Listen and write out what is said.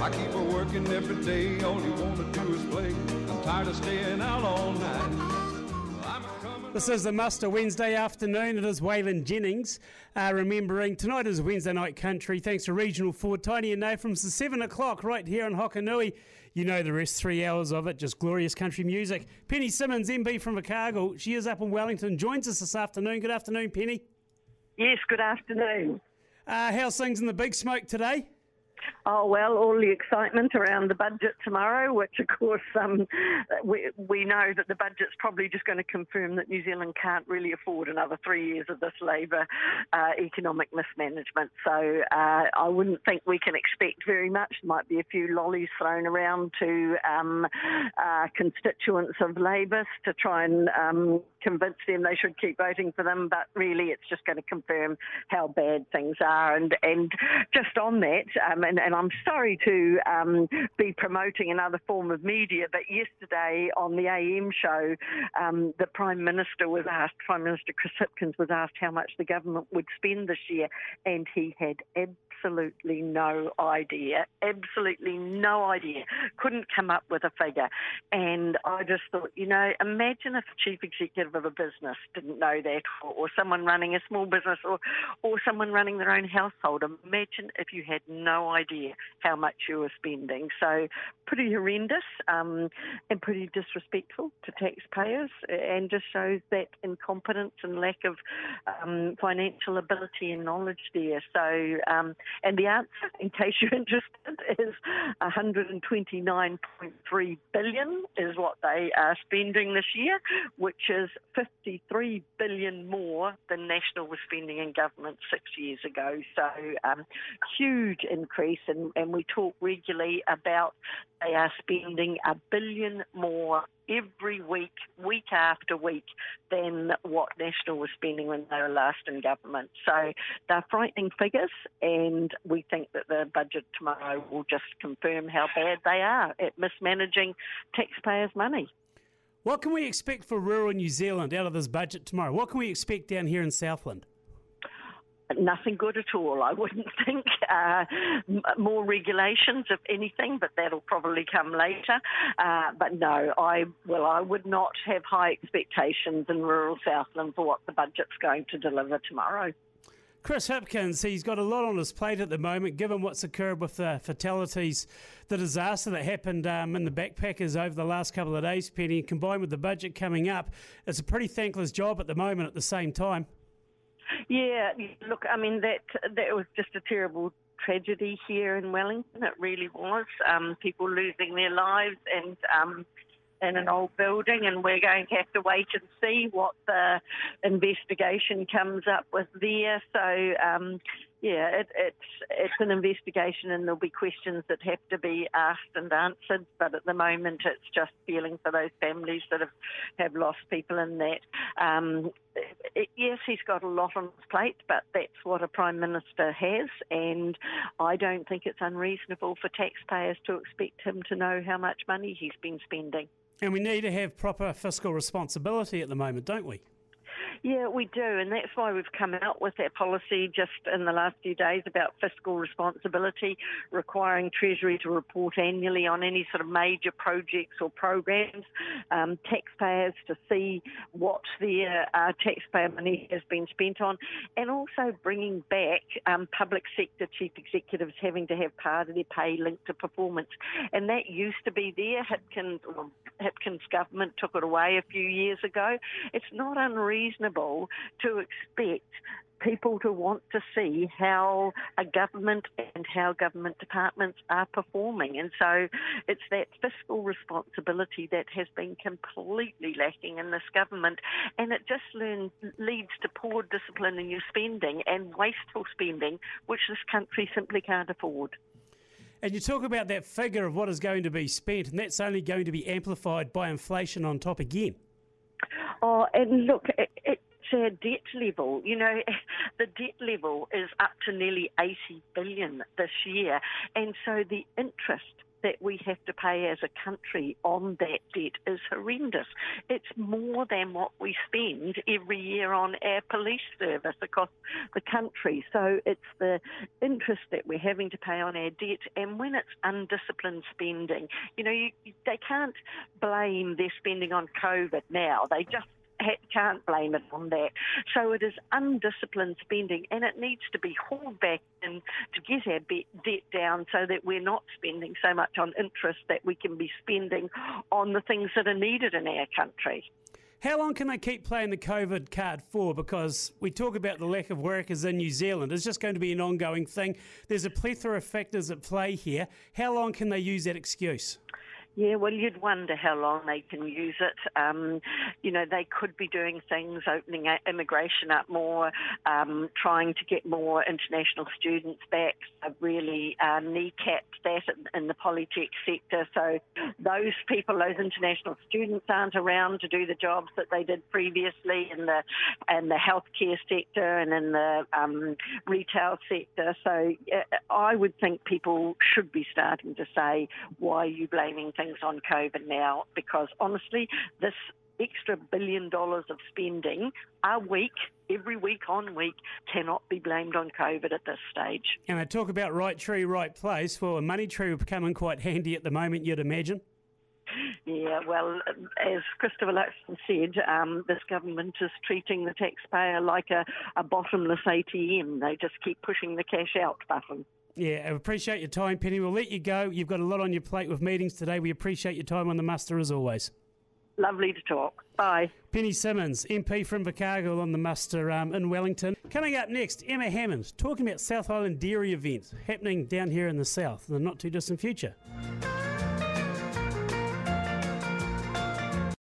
I keep her working every day, all you wanna do is play. I'm tired of staying out all night. This is the Muster Wednesday afternoon. It is Waylon Jennings. Uh, remembering tonight is Wednesday night country. Thanks to Regional Ford, Tiny and from the 7 o'clock right here in Hokonui. You know the rest, three hours of it, just glorious country music. Penny Simmonds, MP from Invercargill. She is up in Wellington, joins us this afternoon. Good afternoon, Penny. Yes, good afternoon. Uh, how's things in the big smoke today? Oh well, all the excitement around the budget tomorrow, which of course um, we we know that the budget's probably just going to confirm that New Zealand can't really afford another three years of this Labor uh, economic mismanagement. So uh, I wouldn't think we can expect very much. There might be a few lollies thrown around to um, uh, constituents of Labor to try and um, convince them they should keep voting for them. But really, it's just going to confirm how bad things are. And and just on that, um, and, and I'm sorry to um, be promoting another form of media, but yesterday on the AM show, um, the Prime Minister was asked, Prime Minister Chris Hipkins was asked how much the government would spend this year, and he had absolutely no idea, absolutely no idea, couldn't come up with a figure. And I just thought, you know, imagine if a chief executive of a business didn't know that, or, or someone running a small business, or, or someone running their own household. Imagine if you had no idea how much you were spending. So, pretty horrendous um, and pretty disrespectful to taxpayers, and just shows that incompetence and lack of um, financial ability and knowledge there. So, um, and the answer, in case you're interested, is 129.3 billion is what they are spending this year, which is 53 billion more than National was spending in government six years ago. So um, huge increase, and, and we talk regularly about they are spending a billion more every week, week after week, than what National was spending when they were last in government. So they're frightening figures, and we think that the budget tomorrow will just confirm how bad they are at mismanaging taxpayers' money. What can we expect for rural New Zealand out of this budget tomorrow? What can we expect down here in Southland? nothing good at all, I wouldn't think. Uh, more regulations, if anything, but that'll probably come later. Uh, but no, I well, I would not have high expectations in rural Southland for what the budget's going to deliver tomorrow. Chris Hipkins, he's got a lot on his plate at the moment, given what's occurred with the fatalities, the disaster that happened um, in the backpackers over the last couple of days, Penny, combined with the budget coming up. It's a pretty thankless job at the moment at the same time. Yeah, look, I mean that that was just a terrible tragedy here in Wellington. It really was. Um, people losing their lives and um, in an old building, and we're going to have to wait and see what the investigation comes up with there. So, um, yeah, it, it's it's an investigation, and there'll be questions that have to be asked and answered. But at the moment, it's just feeling for those families that have have lost people in that. Um, it, yes, he's got a lot on his plate, but that's what a prime minister has, and I don't think it's unreasonable for taxpayers to expect him to know how much money he's been spending. And we need to have proper fiscal responsibility at the moment, don't we? Yeah, we do, and that's why we've come out with that policy just in the last few days about fiscal responsibility, requiring Treasury to report annually on any sort of major projects or programs, um, taxpayers to see what their uh, taxpayer money has been spent on, and also bringing back um, public sector chief executives having to have part of their pay linked to performance. And that used to be there. Hipkins, well, Hipkins government took it away a few years ago. It's not unreasonable reasonable to expect people to want to see how a government and how government departments are performing. And so it's that fiscal responsibility that has been completely lacking in this government. And it just leads to poor discipline in your spending and wasteful spending, which this country simply can't afford. And you talk about that figure of what is going to be spent, and that's only going to be amplified by inflation on top again. Oh, and look, it, it our debt level. You know, the debt level is up to nearly 80 billion this year, and so the interest that we have to pay as a country on that debt is horrendous. It's more than what we spend every year on our police service across the country. So it's the interest that we're having to pay on our debt, and when it's undisciplined spending, you know, you, they can't blame their spending on COVID now. They just can't blame it on that. So it is undisciplined spending, and it needs to be hauled back in to get our debt down so that we're not spending so much on interest that we can be spending on the things that are needed in our country. How long can they keep playing the COVID card for? Because we talk about the lack of workers in New Zealand. It's just going to be an ongoing thing. There's a plethora of factors at play here. How long can they use that excuse? Yeah, well, you'd wonder how long they can use it. Um, you know, they could be doing things, opening immigration up more, um, trying to get more international students back, I've really uh, kneecapped that in the polytech sector. So those people, those international students, aren't around to do the jobs that they did previously in the in the healthcare sector and in the um, retail sector. So uh, I would think people should be starting to say, "Why are you blaming things?" Things on COVID now because honestly, this extra billion dollars of spending a week, every week on week, cannot be blamed on COVID at this stage. And I talk about right tree, right place. Well, a money tree will come in quite handy at the moment, you'd imagine. Yeah, well, as Christopher Luxon said, um, this government is treating the taxpayer like a, a bottomless ATM. They just keep pushing the cash out button. Yeah, I appreciate your time, Penny. We'll let you go. You've got a lot on your plate with meetings today. We appreciate your time on the muster as always. Lovely to talk. Bye. Penny Simmonds, MP from Invercargill on the muster um, in Wellington. Coming up next, Emma Hammond talking about South Island Dairy events happening down here in the south in the not too distant future.